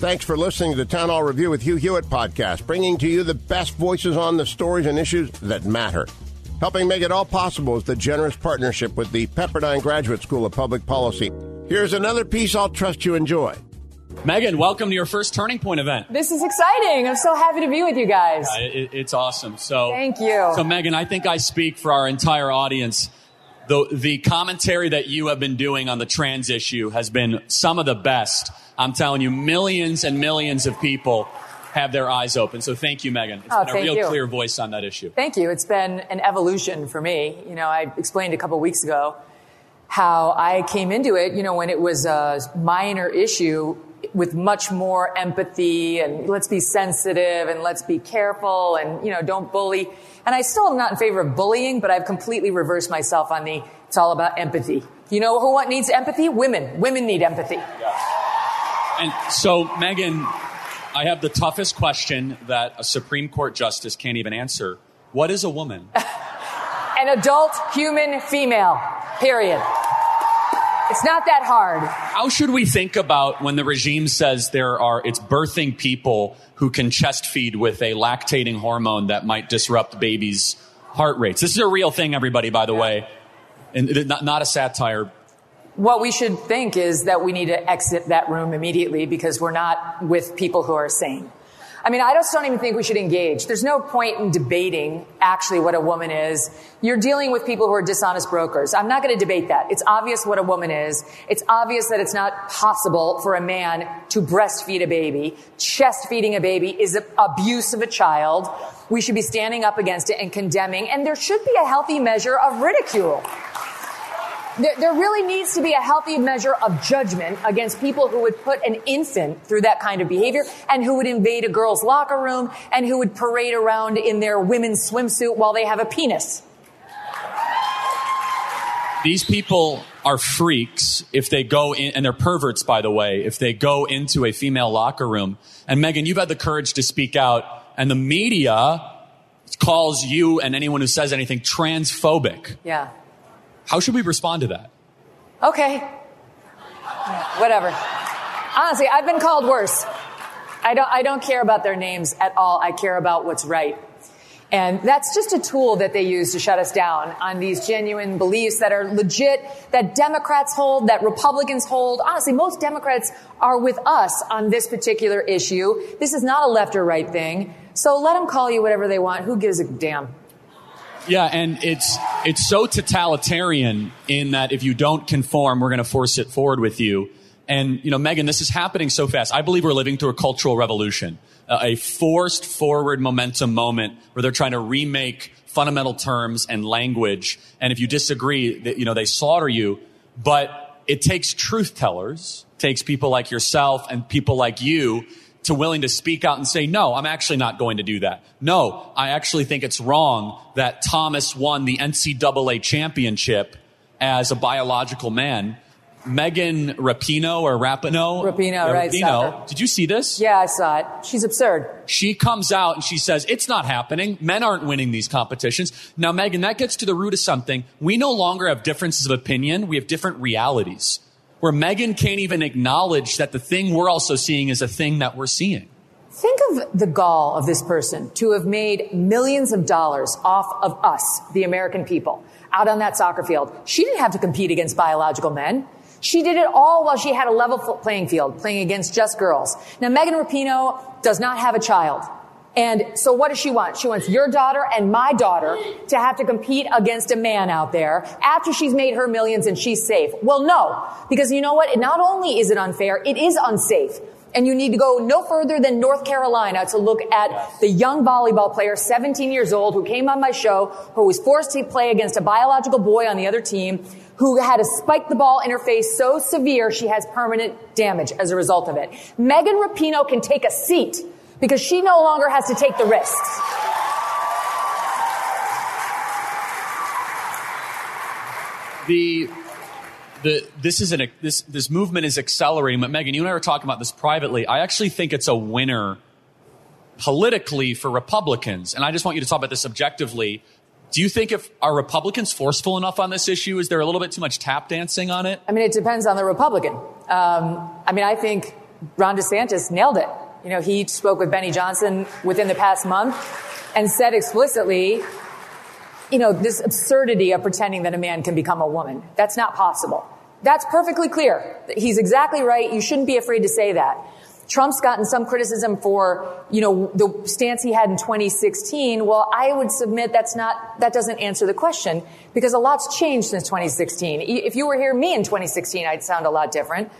Thanks for listening to the Town Hall Review with Hugh Hewitt podcast, bringing to you the best voices on the stories and issues that matter. Helping make it all possible is the generous partnership with the Pepperdine Graduate School of Public Policy. Here's another piece I'll trust you enjoy. Megyn, welcome to your first Turning Point event. This is exciting. I'm so happy to be with you guys. Uh, it, it's awesome. So, thank you. So, Megyn, I think I speak for our entire audience. The, the commentary that you have been doing on the trans issue has been some of the best I'm telling you, millions and millions of people have their eyes open. So thank you, Megyn. It's oh, been a real you. clear voice on that issue. Thank you. It's been an evolution for me. You know, I explained a couple weeks ago how I came into it, you know, when it was a minor issue with much more empathy and let's be sensitive and let's be careful and, you know, don't bully. And I still am not in favor of bullying, but I've completely reversed myself on the, it's all about empathy. You know who needs empathy? Women. Women need empathy. Yeah. And so, Megyn, I have the toughest question that a Supreme Court justice can't even answer. What is a woman? An adult human female, period. It's not that hard. How should we think about when the regime says there are, it's birthing people who can chest feed with a lactating hormone that might disrupt babies' heart rates? This is a real thing, everybody, by the yeah. way. And not, not a satire what we should think is that we need to exit that room immediately because we're not with people who are sane. I mean, I just don't even think we should engage. There's no point in debating actually what a woman is. You're dealing with people who are dishonest brokers. I'm not going to debate that. It's obvious what a woman is. It's obvious that it's not possible for a man to breastfeed a baby. Chest feeding a baby is abuse of a child. We should be standing up against it and condemning, and there should be a healthy measure of ridicule. There, there really needs to be a healthy measure of judgment against people who would put an infant through that kind of behavior and who would invade a girl's locker room and who would parade around in their women's swimsuit while they have a penis. These people are freaks if they go in, and they're perverts, by the way, if they go into a female locker room. And Megyn, you've had the courage to speak out, and the media calls you and anyone who says anything transphobic. Yeah. How should we respond to that? Okay. Whatever. Honestly, I've been called worse. I don't, I don't care about their names at all. I care about what's right. And that's just a tool that they use to shut us down on these genuine beliefs that are legit, that Democrats hold, that Republicans hold. Honestly, most Democrats are with us on this particular issue. This is not a left or right thing. So let them call you whatever they want. Who gives a damn? Yeah, and it's it's so totalitarian in that if you don't conform, we're going to force it forward with you. And you know, Megyn, this is happening so fast. I believe we're living through a cultural revolution, uh, a forced forward momentum moment where they're trying to remake fundamental terms and language. And if you disagree, that you know they slaughter you. But it takes truth tellers, takes people like yourself and people like you to willing to speak out and say, no, I'm actually not going to do that. No, I actually think it's wrong that Thomas won the NCAA championship as a biological man. Megan Rapinoe or Rapinoe? Rapinoe, right. Rapinoe. Did you see this? Yeah, I saw it. She's absurd. She comes out and she says, it's not happening. Men aren't winning these competitions. Now, Megyn, that gets to the root of something. We no longer have differences of opinion. We have different realities where Megan can't even acknowledge that the thing we're also seeing is a thing that we're seeing. Think of the gall of this person to have made millions of dollars off of us, the American people, out on that soccer field. She didn't have to compete against biological men. She did it all while she had a level playing field, playing against just girls. Now, Megan Rapinoe does not have a child. And so what does she want? She wants your daughter and my daughter to have to compete against a man out there after she's made her millions and she's safe. Well, no, because you know what? Not only is it unfair, it is unsafe. And you need to go no further than North Carolina to look at the young volleyball player, 17 years old, who came on my show, who was forced to play against a biological boy on the other team, who had a spike the ball in her face so severe she has permanent damage as a result of it. Megan Rapinoe can take a seat because she no longer has to take the risks. The the, this is an this this movement is accelerating. But Megyn, you and I were talking about this privately. I actually think it's a winner politically for Republicans, and I just want you to talk about this objectively. Do you think if are Republicans forceful enough on this issue? Is there a little bit too much tap dancing on it? I mean, it depends on the Republican. Um, I mean, I think Ron DeSantis nailed it. You know, he spoke with Benny Johnson within the past month and said explicitly, you know, this absurdity of pretending that a man can become a woman. That's not possible. That's perfectly clear. He's exactly right. You shouldn't be afraid to say that. Trump's gotten some criticism for, you know, the stance he had in 2016. Well, I would submit that's not, that doesn't answer the question because a lot's changed since 2016. If you were here me in 2016, I'd sound a lot different.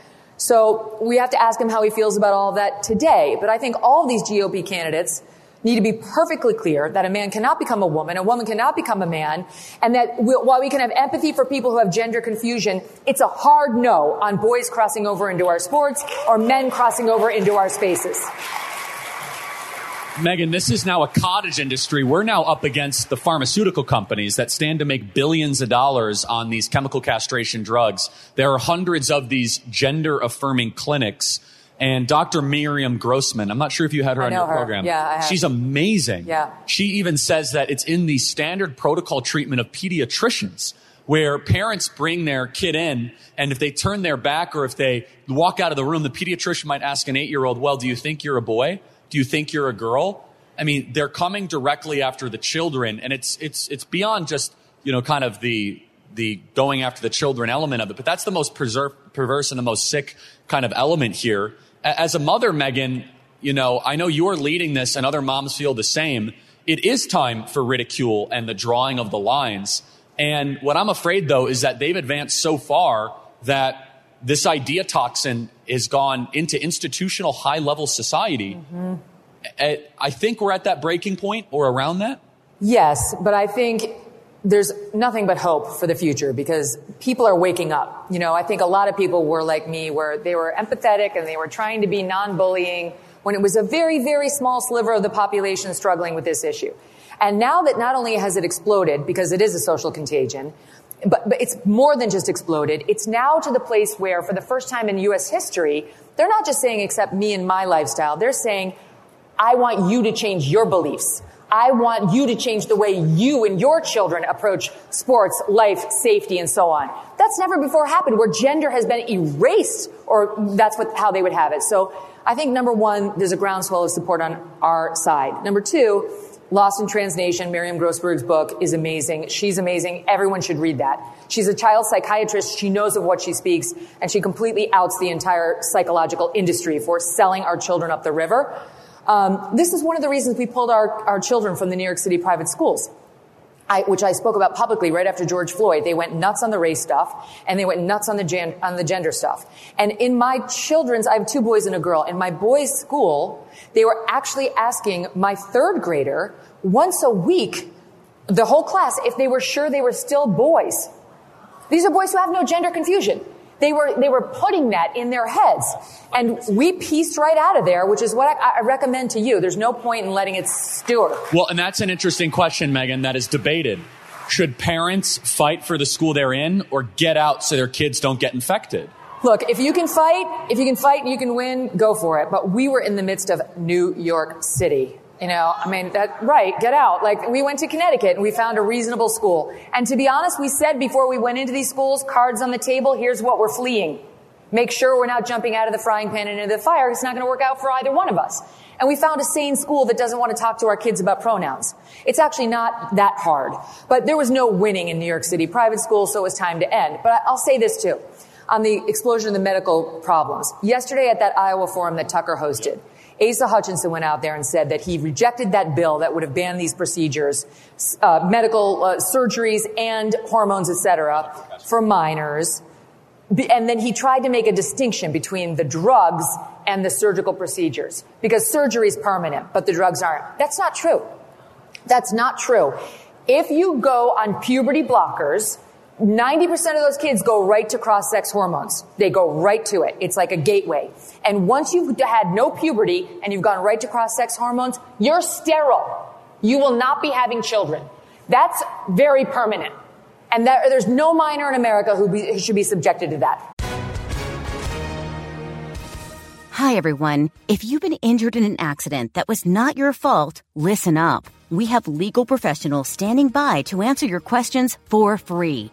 So we have to ask him how he feels about all of that today. But I think all of these GOP candidates need to be perfectly clear that a man cannot become a woman, a woman cannot become a man, and that while we can have empathy for people who have gender confusion, it's a hard no on boys crossing over into our sports or men crossing over into our spaces. Megyn, this is now a cottage industry. We're now up against the pharmaceutical companies that stand to make billions of dollars on these chemical castration drugs. There are hundreds of these gender affirming clinics and Dr. Miriam Grossman. I'm not sure if you had her on your her. program. Yeah, She's amazing. Yeah. She even says that it's in the standard protocol treatment of pediatricians where parents bring their kid in and if they turn their back or if they walk out of the room, the pediatrician might ask an eight year old, well, do you think you're a boy? Do you think you're a girl? I mean, they're coming directly after the children and it's, it's, it's beyond just, you know, kind of the, the going after the children element of it, but that's the most perverse and the most sick kind of element here as a mother, Megyn, you know, I know you're leading this and other moms feel the same. It is time for ridicule and the drawing of the lines. And what I'm afraid though is that they've advanced so far that this idea toxin has gone into institutional high level society. Mm-hmm. I think we're at that breaking point or around that. Yes, but I think there's nothing but hope for the future because people are waking up. You know, I think a lot of people were like me where they were empathetic and they were trying to be non-bullying when it was a very, very small sliver of the population struggling with this issue. And now that not only has it exploded because it is a social contagion, but, but it's more than just exploded. It's now to the place where for the first time in U.S. history, they're not just saying accept me and my lifestyle. They're saying, I want you to change your beliefs. I want you to change the way you and your children approach sports, life, safety, and so on. That's never before happened where gender has been erased, or that's what, how they would have it. So I think number one, there's a groundswell of support on our side. Number two, Lost in Transnation, Miriam Grossman's book is amazing. She's amazing. Everyone should read that. She's a child psychiatrist. She knows of what she speaks, and she completely outs the entire psychological industry for selling our children up the river. Um, this is one of the reasons we pulled our, our children from the New York City private schools. I, which I spoke about publicly right after George Floyd. They went nuts on the race stuff and they went nuts on the, gen, on the gender stuff. And in my children's, I have two boys and a girl. In my boys' school, they were actually asking my third grader once a week, the whole class, if they were sure they were still boys. These are boys who have no gender confusion. They were, they were putting that in their heads. And we pieced right out of there, which is what I, I recommend to you. There's no point in letting it stew. Well, and that's an interesting question, Megyn, that is debated. Should parents fight for the school they're in or get out so their kids don't get infected? Look, if you can fight, if you can fight and you can win, go for it. But we were in the midst of New York City. You know, I mean, that, right, get out. Like, we went to Connecticut and we found a reasonable school. And to be honest, we said before we went into these schools, cards on the table, here's what we're fleeing. Make sure we're not jumping out of the frying pan into the fire. It's not going to work out for either one of us. And we found a sane school that doesn't want to talk to our kids about pronouns. It's actually not that hard. But there was no winning in New York City private schools, so it was time to end. But I'll say this too. On the explosion of the medical problems. Yesterday at that Iowa forum that Tucker hosted, Asa Hutchinson went out there and said that he rejected that bill that would have banned these procedures, uh, medical uh, surgeries and hormones, etc., for minors. and then he tried to make a distinction between the drugs and the surgical procedures because surgery is permanent, but the drugs aren't. That's not true. That's not true. If you go on puberty blockers, 90% of those kids go right to cross sex hormones. They go right to it. It's like a gateway. And once you've had no puberty and you've gone right to cross sex hormones, you're sterile. You will not be having children. That's very permanent. And that, there's no minor in America who, be, who should be subjected to that. Hi, everyone. If you've been injured in an accident that was not your fault, listen up. We have legal professionals standing by to answer your questions for free.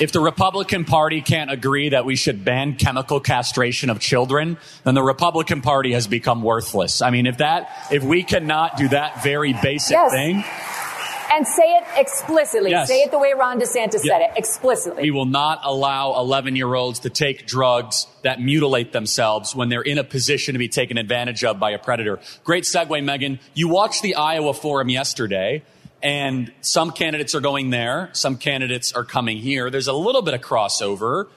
if the Republican Party can't agree that we should ban chemical castration of children, then the Republican Party has become worthless. I mean, if that, if we cannot do that very basic Yes. thing, And say it explicitly. Yes. Say it the way Ron DeSantis Yeah. said it, explicitly. we will not allow 11 year olds to take drugs that mutilate themselves when they're in a position to be taken advantage of by a predator. Great segue, Megyn. You watched the Iowa Forum yesterday, and some candidates are going there, some candidates are coming here. There's a little bit of crossover.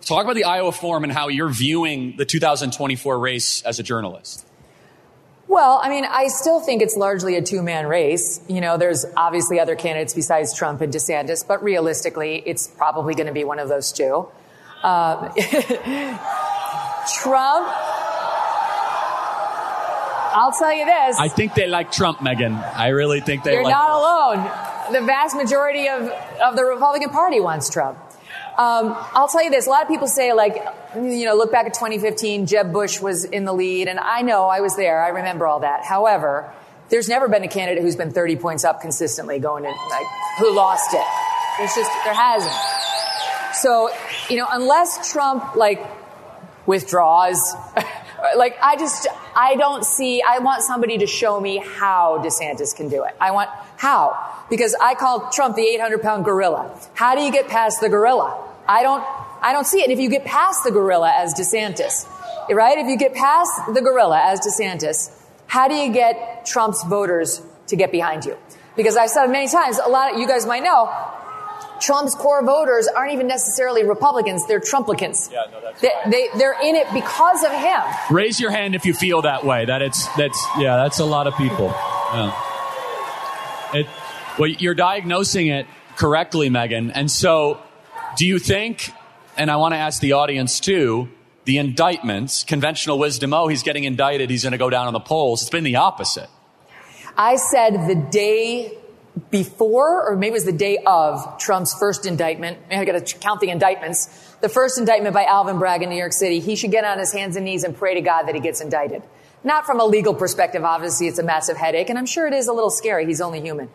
Talk about the Iowa Forum and how you're viewing the 2024 race as a journalist. Well, I mean, I still think it's largely a two man race. You know, there's obviously other candidates besides Trump and DeSantis, but realistically, it's probably going to be one of those two. Um, Trump, I'll tell you this. I think they like Trump, Megyn. I really think they You're like not alone. The vast majority of, of the Republican Party wants Trump. Um, I'll tell you this. A lot of people say, like, you know, look back at 2015, Jeb Bush was in the lead, and I know I was there. I remember all that. However, there's never been a candidate who's been 30 points up consistently going in, like, who lost it. There's just, there hasn't. So, you know, unless Trump, like, withdraws, like, I just, I don't see, I want somebody to show me how DeSantis can do it. I want, how? Because I call Trump the 800 pound gorilla. How do you get past the gorilla? I don't, I don't see it. And if you get past the gorilla as DeSantis, right? If you get past the gorilla as DeSantis, how do you get Trump's voters to get behind you? Because I've said it many times, a lot of you guys might know, Trump's core voters aren't even necessarily Republicans, they're Trumplicans. Yeah, no, that's they, they, they're in it because of him. Raise your hand if you feel that way. That it's that's yeah, that's a lot of people. Yeah. It, well, you're diagnosing it correctly, Megyn. And so, do you think? And I want to ask the audience too. The indictments, conventional wisdom. Oh, he's getting indicted. He's going to go down on the polls. It's been the opposite. I said the day before, or maybe it was the day of Trump's first indictment. I got to count the indictments. The first indictment by Alvin Bragg in New York City. He should get on his hands and knees and pray to God that he gets indicted. Not from a legal perspective. Obviously, it's a massive headache, and I'm sure it is a little scary. He's only human.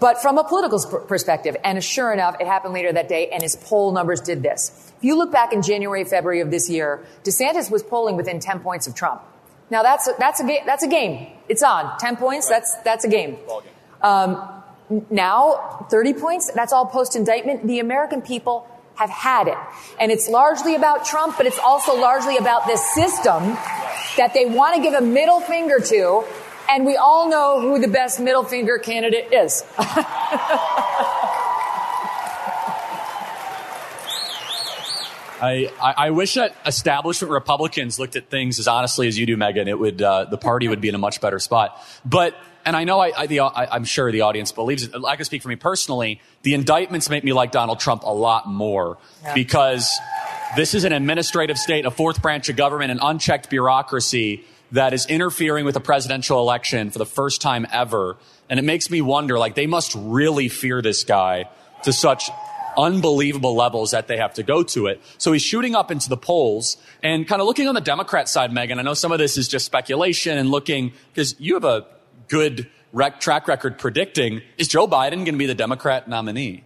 But from a political sp- perspective, and sure enough, it happened later that day, and his poll numbers did this. If you look back in January, February of this year, DeSantis was polling within 10 points of Trump. Now that's a, that's a game. That's a game. It's on 10 points. That's that's a game. Um, now 30 points. That's all post indictment. The American people have had it, and it's largely about Trump, but it's also largely about this system that they want to give a middle finger to, and we all know who the best middle finger candidate is. I, I, wish that establishment Republicans looked at things as honestly as you do, Megyn. It would uh, the party would be in a much better spot. But and I know I, I, the, I I'm sure the audience believes it. I can speak for me personally. The indictments make me like Donald Trump a lot more Yeah. because this is an administrative state, a fourth branch of government, an unchecked bureaucracy that is interfering with a presidential election for the first time ever. And it makes me wonder, like, they must really fear this guy to such unbelievable levels that they have to go to it. So he's shooting up into the polls and kind of looking on the Democrat side, Megyn. I know some of this is just speculation and looking because you have a good rec- track record predicting. Is Joe Biden going to be the Democrat nominee?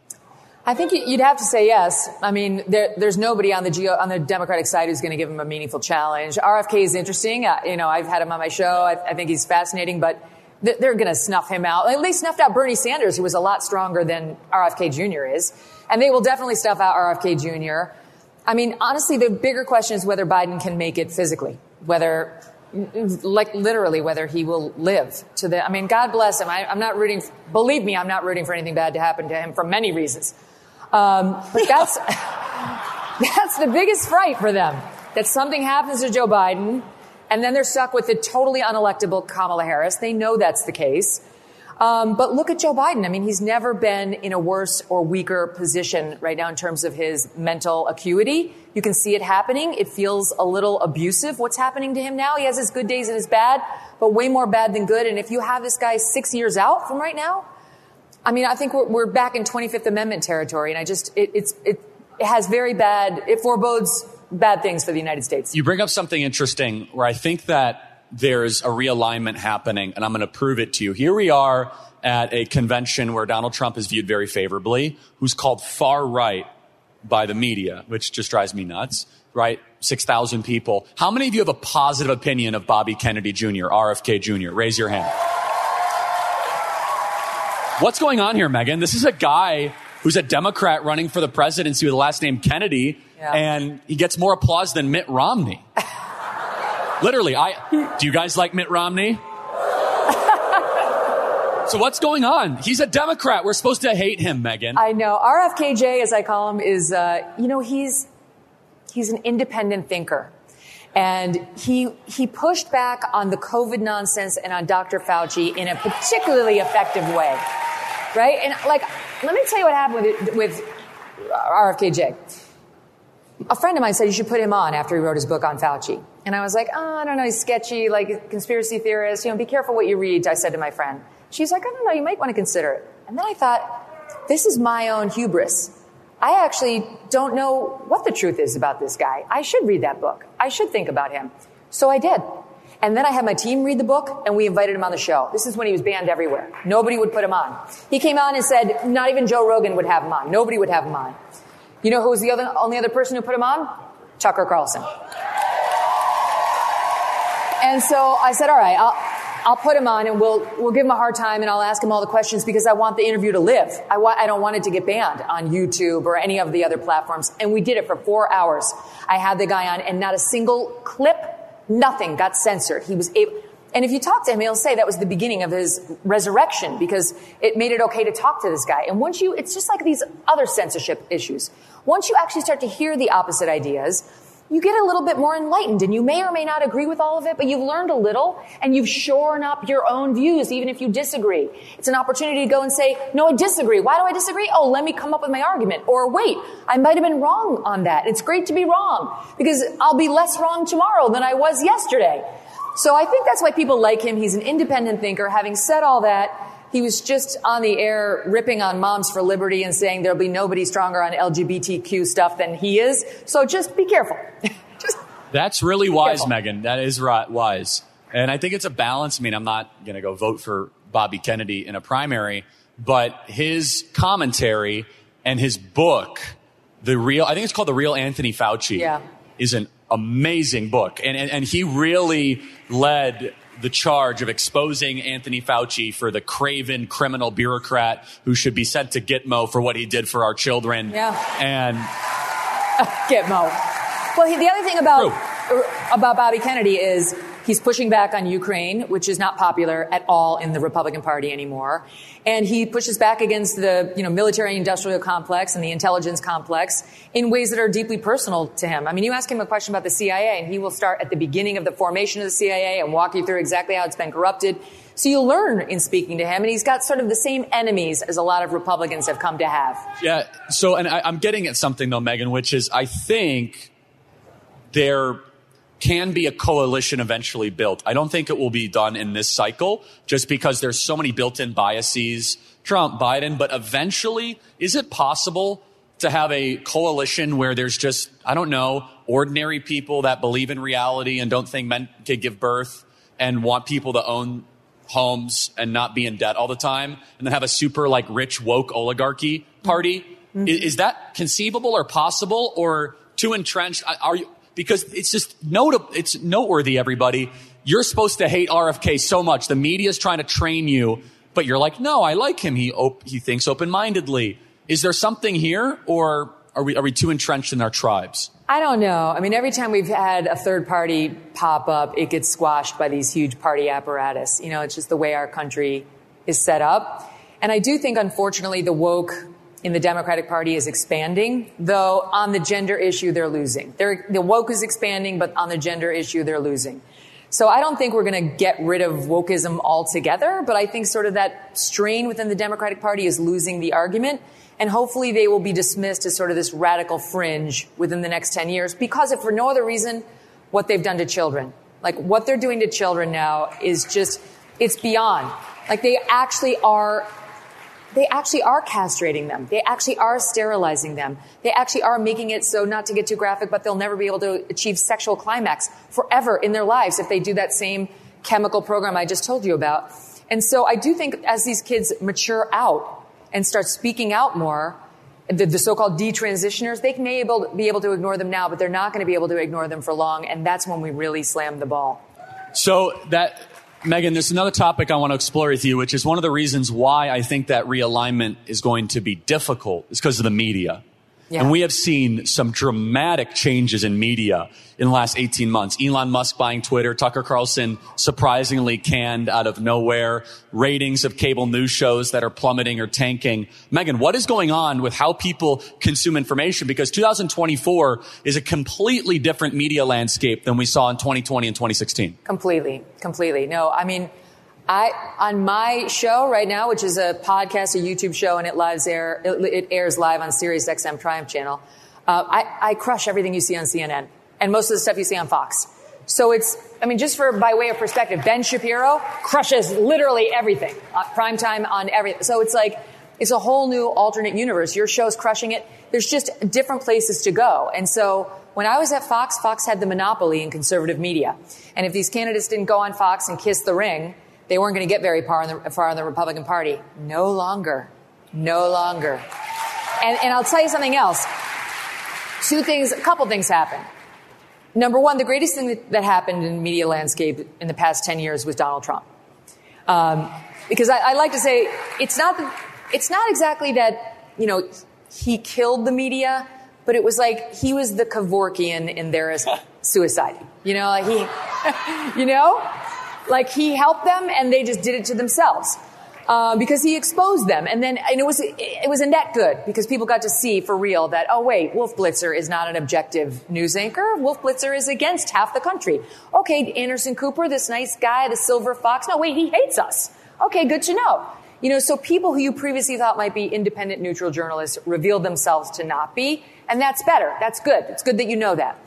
I think you'd have to say yes. I mean, there, there's nobody on the Geo, on the Democratic side who's going to give him a meaningful challenge. RFK is interesting. Uh, you know, I've had him on my show. I, I think he's fascinating, but th- they're going to snuff him out. They snuffed out Bernie Sanders, who was a lot stronger than RFK Jr. is, and they will definitely stuff out RFK Jr. I mean, honestly, the bigger question is whether Biden can make it physically, whether like literally whether he will live to the i mean god bless him. I, am not rooting believe me i'm not rooting for anything bad to happen to him for many reasons. Um, but that's that's the biggest fright for them that something happens to joe biden and then they're stuck with the totally unelectable kamala harris. They know that's the case um, but look at Joe Biden. I mean, he's never been in a worse or weaker position right now in terms of his mental acuity. You can see it happening. It feels a little abusive what's happening to him now. He has his good days and his bad, but way more bad than good. And if you have this guy six years out from right now, I mean, I think we're, we're back in 25th Amendment territory. And I just, it, it's, it, it has very bad, it forebodes bad things for the United States. You bring up something interesting where I think that there's a realignment happening, and I'm going to prove it to you. Here we are at a convention where Donald Trump is viewed very favorably, who's called far right by the media, which just drives me nuts, right? 6,000 people. How many of you have a positive opinion of Bobby Kennedy Jr., RFK Jr.? Raise your hand. What's going on here, Megyn? This is a guy who's a Democrat running for the presidency with the last name Kennedy, yeah. and he gets more applause than Mitt Romney. Literally, I do you guys like Mitt Romney? so what's going on? He's a Democrat. We're supposed to hate him, Megyn. I know. RFKJ, as I call him, is uh, you know he's he's an independent thinker. And he, he pushed back on the COVID nonsense and on Dr. Fauci in a particularly effective way. Right? And like, let me tell you what happened with, with RFKJ. A friend of mine said you should put him on after he wrote his book on Fauci. And I was like, oh, I don't know, he's sketchy, like conspiracy theorist. You know, be careful what you read, I said to my friend. She's like, I don't know, you might want to consider it. And then I thought, this is my own hubris. I actually don't know what the truth is about this guy. I should read that book. I should think about him. So I did. And then I had my team read the book and we invited him on the show. This is when he was banned everywhere. Nobody would put him on. He came on and said, not even Joe Rogan would have him on. Nobody would have him on. You know who was the other, only other person who put him on? Tucker Carlson. And so I said, all right, I'll, I'll put him on and we'll, we'll give him a hard time and I'll ask him all the questions because I want the interview to live. I, wa- I don't want it to get banned on YouTube or any of the other platforms. And we did it for four hours. I had the guy on and not a single clip, nothing got censored. He was able, and if you talk to him, he'll say that was the beginning of his resurrection because it made it okay to talk to this guy. And once you, it's just like these other censorship issues. Once you actually start to hear the opposite ideas, you get a little bit more enlightened and you may or may not agree with all of it, but you've learned a little and you've shorn up your own views, even if you disagree. It's an opportunity to go and say, no, I disagree. Why do I disagree? Oh, let me come up with my argument. Or wait, I might have been wrong on that. It's great to be wrong because I'll be less wrong tomorrow than I was yesterday. So I think that's why people like him. He's an independent thinker. Having said all that, he was just on the air ripping on Moms for Liberty and saying there'll be nobody stronger on LGBTQ stuff than he is. So just be careful. just That's really wise, careful. Megyn. That is right, wise. And I think it's a balance. I mean, I'm not going to go vote for Bobby Kennedy in a primary, but his commentary and his book, the real, I think it's called The Real Anthony Fauci, yeah. is an amazing book. And, and, and he really led the charge of exposing Anthony Fauci for the craven criminal bureaucrat who should be sent to Gitmo for what he did for our children. Yeah. And Gitmo. Well, the other thing about True. about Bobby Kennedy is He's pushing back on Ukraine, which is not popular at all in the Republican Party anymore. And he pushes back against the, you know, military industrial complex and the intelligence complex in ways that are deeply personal to him. I mean, you ask him a question about the CIA and he will start at the beginning of the formation of the CIA and walk you through exactly how it's been corrupted. So you'll learn in speaking to him, and he's got sort of the same enemies as a lot of Republicans have come to have. Yeah. So, and I, I'm getting at something though, Megyn, which is I think they're can be a coalition eventually built. I don't think it will be done in this cycle just because there's so many built in biases. Trump, Biden, but eventually, is it possible to have a coalition where there's just, I don't know, ordinary people that believe in reality and don't think men can give birth and want people to own homes and not be in debt all the time and then have a super like rich woke oligarchy party? Mm-hmm. Is, is that conceivable or possible or too entrenched? Are you, because it's just notable, it's noteworthy, everybody. You're supposed to hate RFK so much. The media is trying to train you, but you're like, no, I like him. He, op- he thinks open-mindedly. Is there something here or are we, are we too entrenched in our tribes? I don't know. I mean, every time we've had a third party pop up, it gets squashed by these huge party apparatus. You know, it's just the way our country is set up. And I do think, unfortunately, the woke in the Democratic Party is expanding, though on the gender issue, they're losing. They're, the woke is expanding, but on the gender issue, they're losing. So I don't think we're going to get rid of wokeism altogether, but I think sort of that strain within the Democratic Party is losing the argument. And hopefully they will be dismissed as sort of this radical fringe within the next 10 years because if for no other reason, what they've done to children. Like what they're doing to children now is just, it's beyond. Like they actually are they actually are castrating them. They actually are sterilizing them. They actually are making it so, not to get too graphic, but they'll never be able to achieve sexual climax forever in their lives if they do that same chemical program I just told you about. And so I do think as these kids mature out and start speaking out more, the, the so-called detransitioners, they may able, be able to ignore them now, but they're not going to be able to ignore them for long. And that's when we really slam the ball. So that Megyn, there's another topic I want to explore with you, which is one of the reasons why I think that realignment is going to be difficult is because of the media. Yeah. And we have seen some dramatic changes in media in the last 18 months. Elon Musk buying Twitter, Tucker Carlson surprisingly canned out of nowhere, ratings of cable news shows that are plummeting or tanking. Megyn, what is going on with how people consume information? Because 2024 is a completely different media landscape than we saw in 2020 and 2016. Completely, completely. No, I mean, I on my show right now, which is a podcast, a YouTube show, and it lives air it, it airs live on Sirius XM Triumph channel. Uh, I, I crush everything you see on CNN and most of the stuff you see on Fox. So it's, I mean, just for by way of perspective, Ben Shapiro crushes literally everything, uh, prime time on everything. So it's like it's a whole new alternate universe. Your show's crushing it. There's just different places to go, and so. When I was at Fox, Fox had the monopoly in conservative media. And if these candidates didn't go on Fox and kiss the ring, they weren't going to get very far in the, far in the Republican Party. No longer. No longer. And, and I'll tell you something else. Two things, a couple things happened. Number one, the greatest thing that, that happened in the media landscape in the past 10 years was Donald Trump. Um, because I, I, like to say it's not, it's not exactly that, you know, he killed the media, but it was like he was the Kevorkian in their suicide. You know, like he, you know? Like he helped them and they just did it to themselves. Uh, because he exposed them, and then and it was it was a net good because people got to see for real that oh wait, Wolf Blitzer is not an objective news anchor. Wolf Blitzer is against half the country. Okay, Anderson Cooper, this nice guy, the silver fox. No, wait, he hates us. Okay, good to know. You know, so people who you previously thought might be independent, neutral journalists revealed themselves to not be, and that's better. That's good. It's good that you know that.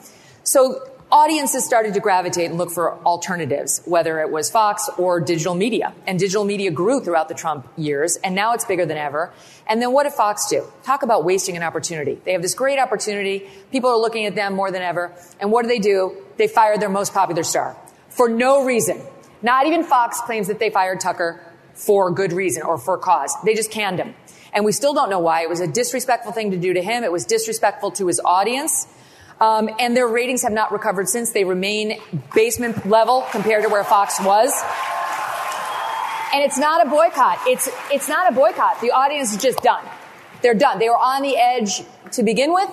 So audiences started to gravitate and look for alternatives, whether it was Fox or digital media. And digital media grew throughout the Trump years, and now it's bigger than ever. And then what did Fox do? Talk about wasting an opportunity. They have this great opportunity. People are looking at them more than ever. And what do they do? They fired their most popular star for no reason. Not even Fox claims that they fired Tucker for good reason or for cause. They just canned him. And we still don't know why. It was a disrespectful thing to do to him. It was disrespectful to his audience. Um, and their ratings have not recovered since. They remain basement level compared to where Fox was. And it's not a boycott. It's, it's not a boycott. The audience is just done. They're done. They were on the edge to begin with.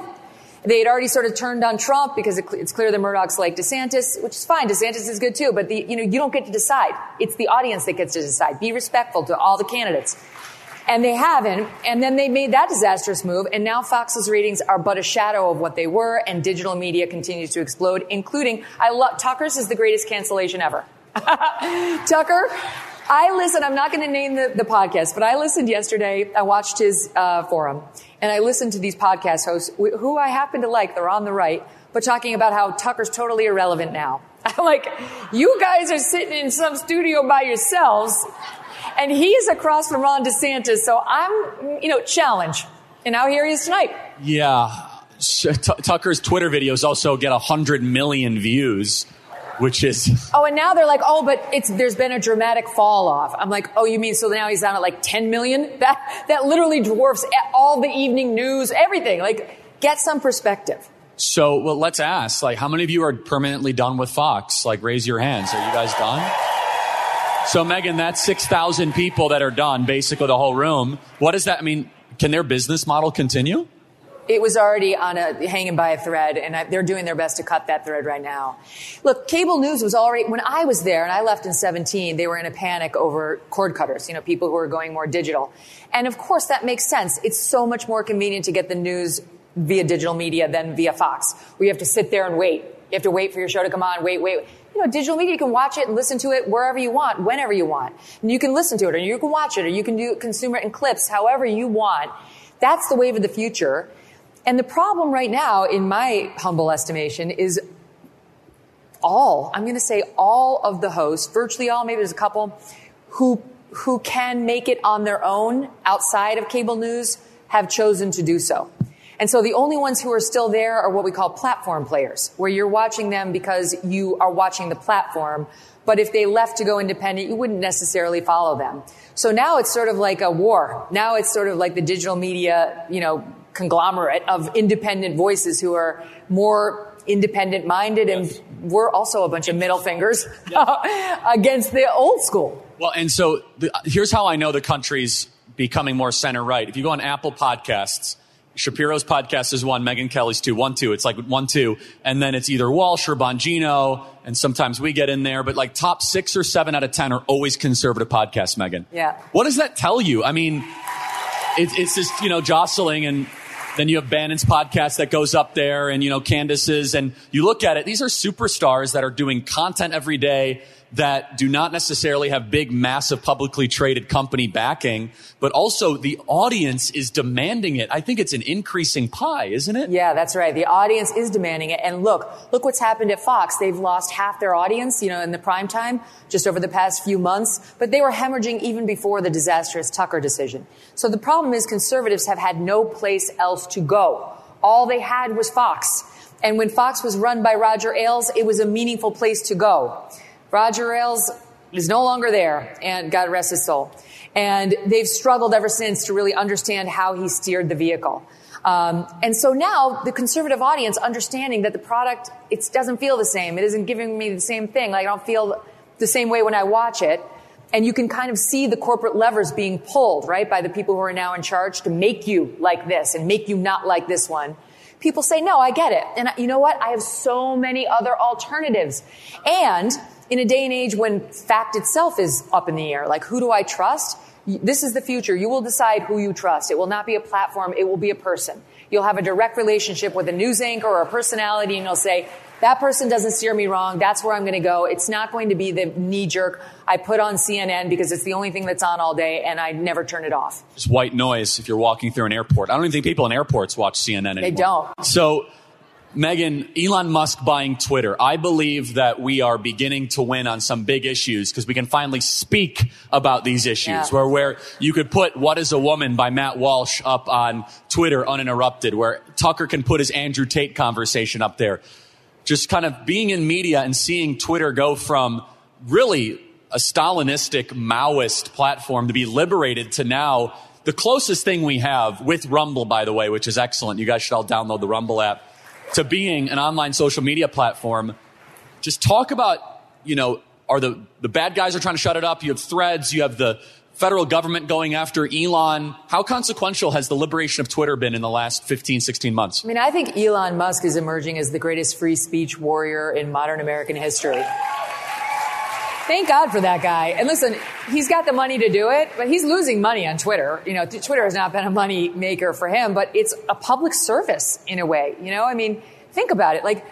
They had already sort of turned on Trump because it's clear the Murdochs like DeSantis, which is fine. DeSantis is good too, but the, you know, you don't get to decide. It's the audience that gets to decide. Be respectful to all the candidates. And they haven't. And then they made that disastrous move. And now Fox's ratings are but a shadow of what they were. And digital media continues to explode, including, I love, Tucker's is the greatest cancellation ever. Tucker, I listen, I'm not going to name the, the, podcast, but I listened yesterday. I watched his uh, forum and I listened to these podcast hosts who I happen to like. They're on the right but talking about how Tucker's totally irrelevant now. I'm like, you guys are sitting in some studio by yourselves, and he's across from Ron DeSantis, so I'm, you know, challenge. And now here he is tonight. Yeah. T- Tucker's Twitter videos also get 100 million views which is oh and now they're like oh but it's there's been a dramatic fall off. I'm like oh you mean so now he's down at like 10 million? That that literally dwarfs all the evening news everything. Like get some perspective. So well let's ask like how many of you are permanently done with fox? Like raise your hands. Are you guys done so Megyn, that's 6000 people that are done basically the whole room what does that mean can their business model continue it was already on a hanging by a thread, and I, they're doing their best to cut that thread right now. Look, cable news was already when I was there, and I left in 17. They were in a panic over cord cutters. You know, people who are going more digital, and of course that makes sense. It's so much more convenient to get the news via digital media than via Fox, where you have to sit there and wait. You have to wait for your show to come on. Wait, wait. You know, digital media, you can watch it and listen to it wherever you want, whenever you want. And you can listen to it, or you can watch it, or you can do consumer in clips, however you want. That's the wave of the future. And the problem right now, in my humble estimation, is all, I'm going to say all of the hosts, virtually all, maybe there's a couple, who, who can make it on their own outside of cable news have chosen to do so. And so the only ones who are still there are what we call platform players, where you're watching them because you are watching the platform. But if they left to go independent, you wouldn't necessarily follow them. So now it's sort of like a war. Now it's sort of like the digital media, you know, conglomerate of independent voices who are more independent minded and we're also a bunch of middle fingers against the old school. Well, and so the, here's how I know the country's becoming more center right. If you go on Apple Podcasts, Shapiro's podcast is one, Megyn Kelly's two, one, two. It's like one, two. And then it's either Walsh or Bongino. And sometimes we get in there, but like top six or seven out of 10 are always conservative podcasts, Megyn. Yeah. What does that tell you? I mean, it, it's just, you know, jostling and then you have Bannon's podcast that goes up there and, you know, Candace's. And you look at it, these are superstars that are doing content every day that do not necessarily have big, massive, publicly traded company backing, but also the audience is demanding it. I think it's an increasing pie, isn't it? Yeah, that's right. The audience is demanding it. And look, look what's happened at Fox. They've lost half their audience, you know, in the prime time just over the past few months, but they were hemorrhaging even before the disastrous Tucker decision. So the problem is conservatives have had no place else to go. All they had was Fox. And when Fox was run by Roger Ailes, it was a meaningful place to go. Roger Ailes is no longer there, and God rest his soul. And they've struggled ever since to really understand how he steered the vehicle. Um, and so now the conservative audience understanding that the product it doesn't feel the same. It isn't giving me the same thing. Like i don't feel the same way when i watch it. And you can kind of see the corporate levers being pulled right by the people who are now in charge to make you like this and make you not like this one. People say no i get it. And you know what? I have so many other alternatives. And in a day and age when fact itself is up in the air, like who do I trust? This is the future. You will decide who you trust. It will not be a platform. It will be a person. You'll have a direct relationship with a news anchor or a personality and you'll say, that person doesn't steer me wrong. That's where I'm going to go. It's not going to be the knee jerk. I put on CNN because it's the only thing that's on all day and I never turn it off. It's white noise if you're walking through an airport. I don't even think people in airports watch CNN anymore. They don't. So Megyn, Elon Musk buying Twitter. I believe that we are beginning to win on some big issues because we can finally speak about these issues yeah. where, where you could put What is a Woman by Matt Walsh up on Twitter uninterrupted, where Tucker can put his Andrew Tate conversation up there. Just kind of being in media and seeing Twitter go from really a Stalinistic Maoist platform to be liberated to now the closest thing we have with Rumble, by the way, which is excellent. You guys should all download the Rumble app to being an online social media platform. Just talk about, you know, are the, the bad guys are trying to shut it up. You have threads. You have the federal government going after Elon. How consequential has the liberation of Twitter been in the last 15, 16 months? I mean, I think Elon Musk is emerging as the greatest free speech warrior in modern American history. Thank God for that guy. And listen, he's got the money to do it, but he's losing money on Twitter. You know, Twitter has not been a money maker for him, but it's a public service in a way. You know, I mean, think about it. Like,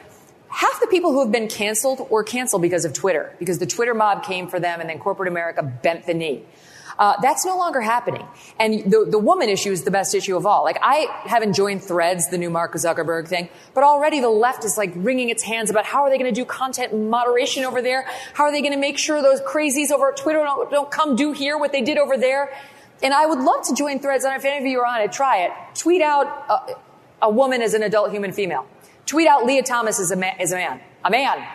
half the people who have been canceled were canceled because of Twitter, because the Twitter mob came for them and then corporate America bent the knee. Uh, that's no longer happening. And the, the woman issue is the best issue of all. Like, I haven't joined Threads, the new Mark Zuckerberg thing, but already the left is like wringing its hands about how are they going to do content moderation over there? How are they going to make sure those crazies over at Twitter don't, don't come do here what they did over there? And I would love to join Threads, and if any of you are on it, try it. Tweet out a, a woman as an adult human female. Tweet out Lia Thomas as a, man, as a man. A man.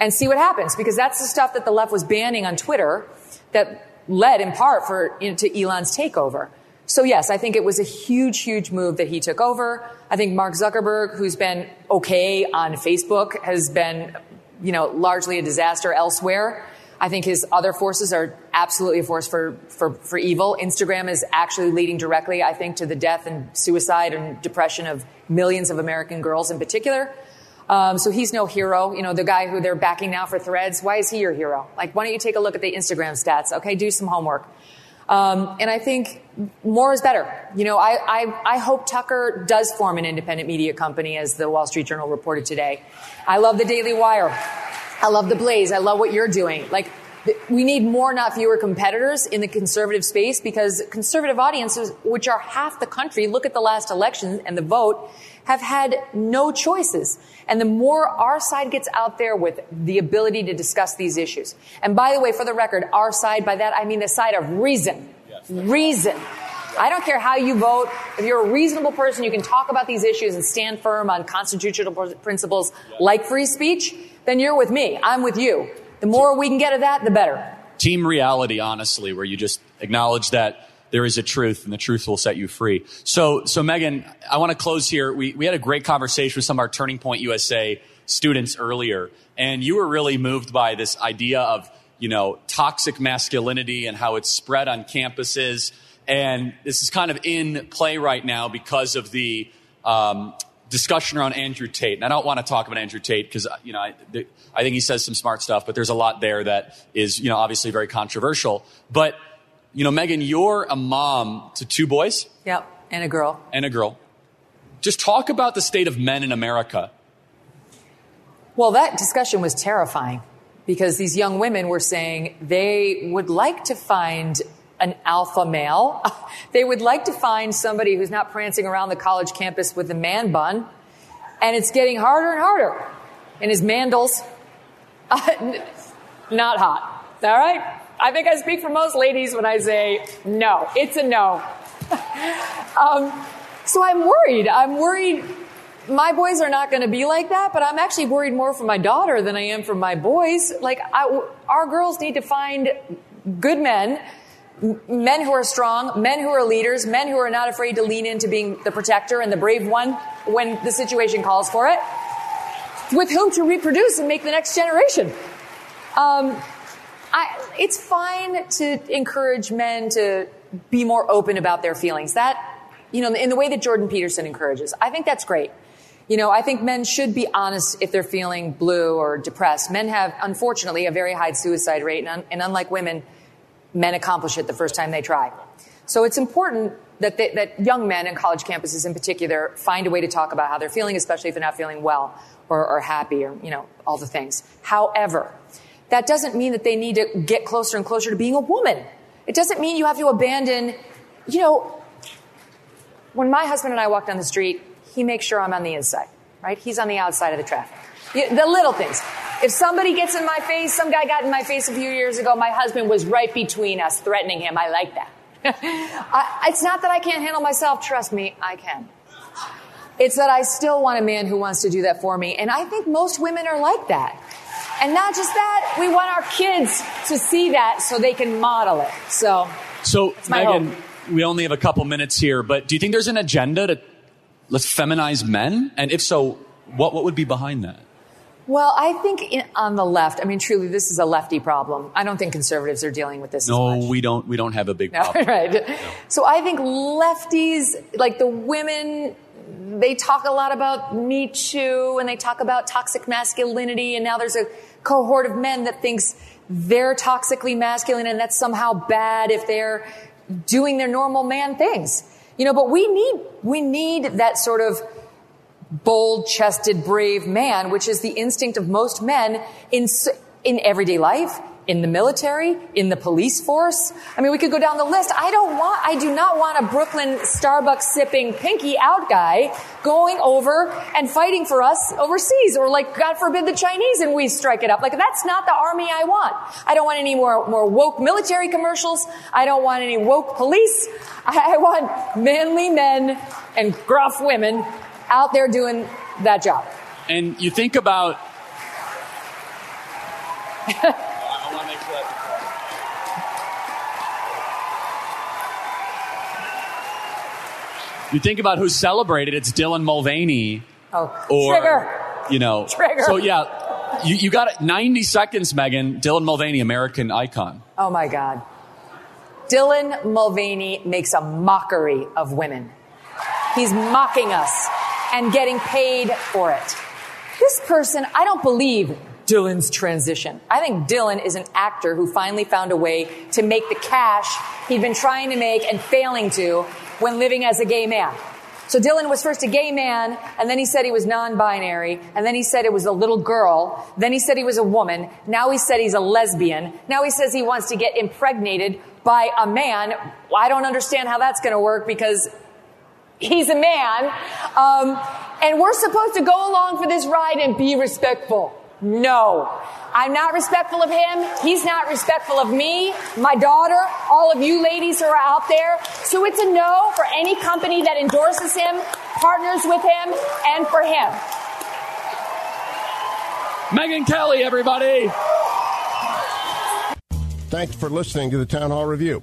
And see what happens, because that's the stuff that the left was banning on Twitter that led in part for, you know, to Elon's takeover. So yes, I think it was a huge, huge move that he took over. I think Mark Zuckerberg, who's been okay on Facebook, has been, you know, largely a disaster elsewhere. I think his other forces are absolutely a force for, for, for evil. Instagram is actually leading directly, I think, to the death and suicide and depression of millions of American girls in particular. Um, so he's no hero. You know, the guy who they're backing now for threads, why is he your hero? Like, why don't you take a look at the Instagram stats? Okay, do some homework. Um, and I think more is better. You know, I, I, I hope Tucker does form an independent media company, as the Wall Street Journal reported today. I love the Daily Wire. I love the Blaze. I love what you're doing. Like, we need more, not fewer competitors in the conservative space because conservative audiences, which are half the country, look at the last election and the vote, have had no choices. And the more our side gets out there with the ability to discuss these issues. And by the way, for the record, our side, by that I mean the side of reason. Yes, reason. I don't care how you vote. If you're a reasonable person, you can talk about these issues and stand firm on constitutional principles like free speech, then you're with me. I'm with you. The more we can get of that, the better. Team reality, honestly, where you just acknowledge that there is a truth and the truth will set you free. So, so Megyn, I want to close here. We, we had a great conversation with some of our Turning Point USA students earlier, and you were really moved by this idea of, you know, toxic masculinity and how it's spread on campuses. And this is kind of in play right now because of the um, discussion around Andrew Tate. And I don't want to talk about Andrew Tate because, uh, you know, I, I think he says some smart stuff, but there's a lot there that is, you know, obviously very controversial. But, you know, Megyn, you're a mom to two boys. Yep. And a girl. And a girl. Just talk about the state of men in America. Well, that discussion was terrifying because these young women were saying they would like to find an alpha male. they would like to find somebody who's not prancing around the college campus with a man bun. And it's getting harder and harder. And his mandals, not hot. All right? I think I speak for most ladies when I say no. It's a no. um, so I'm worried. I'm worried. My boys are not going to be like that, but I'm actually worried more for my daughter than I am for my boys. Like, I, our girls need to find good men men who are strong, men who are leaders, men who are not afraid to lean into being the protector and the brave one when the situation calls for it, with whom to reproduce and make the next generation. Um, I, it's fine to encourage men to be more open about their feelings. That, you know, in the way that Jordan Peterson encourages. I think that's great. You know, I think men should be honest if they're feeling blue or depressed. Men have, unfortunately, a very high suicide rate, and, un- and unlike women, men accomplish it the first time they try. So it's important that, they, that young men and college campuses in particular find a way to talk about how they're feeling, especially if they're not feeling well or, or happy or, you know, all the things. However, that doesn't mean that they need to get closer and closer to being a woman. It doesn't mean you have to abandon, you know, when my husband and I walk down the street, he makes sure I'm on the inside, right? He's on the outside of the traffic. The little things. If somebody gets in my face, some guy got in my face a few years ago, my husband was right between us threatening him. I like that. I, it's not that I can't handle myself. Trust me, I can. It's that I still want a man who wants to do that for me. And I think most women are like that. And not just that, we want our kids to see that so they can model it. So, so Megyn, hope. we only have a couple minutes here, but do you think there's an agenda to let's feminize men? And if so, what, what would be behind that? Well, I think in, on the left, I mean, truly, this is a lefty problem. I don't think conservatives are dealing with this. No, we don't. We don't have a big no, problem. right. No. So I think lefties, like the women, they talk a lot about Me Too and they talk about toxic masculinity, and now there's a cohort of men that thinks they're toxically masculine and that's somehow bad if they're doing their normal man things. You know, but we need we need that sort of bold chested, brave man, which is the instinct of most men in, in everyday life, in the military, in the police force. I mean, we could go down the list. I don't want, I do not want a Brooklyn Starbucks sipping pinky out guy going over and fighting for us overseas or like, God forbid, the Chinese and we strike it up. Like, that's not the army I want. I don't want any more, more woke military commercials. I don't want any woke police. I, I want manly men and gruff women out there doing that job. And you think about you think about who's celebrated, it's Dylan Mulvaney. Oh, or, trigger. You know. Trigger. So yeah, you, you got it. 90 seconds, Megyn. Dylan Mulvaney, American icon. Oh my God. Dylan Mulvaney makes a mockery of women. He's mocking us and getting paid for it. This person, I don't believe Dylan's transition. I think Dylan is an actor who finally found a way to make the cash he'd been trying to make and failing to when living as a gay man. So Dylan was first a gay man, and then he said he was non-binary, and then he said it was a little girl, then he said he was a woman, now he said he's a lesbian, now he says he wants to get impregnated by a man. I don't understand how that's gonna work because he's a man. Um, and we're supposed to go along for this ride and be respectful. No. I'm not respectful of him. He's not respectful of me, my daughter, all of you ladies who are out there. So it's a no for any company that endorses him, partners with him, and for him. Megyn Kelly, everybody. Thanks for listening to the Town Hall Review.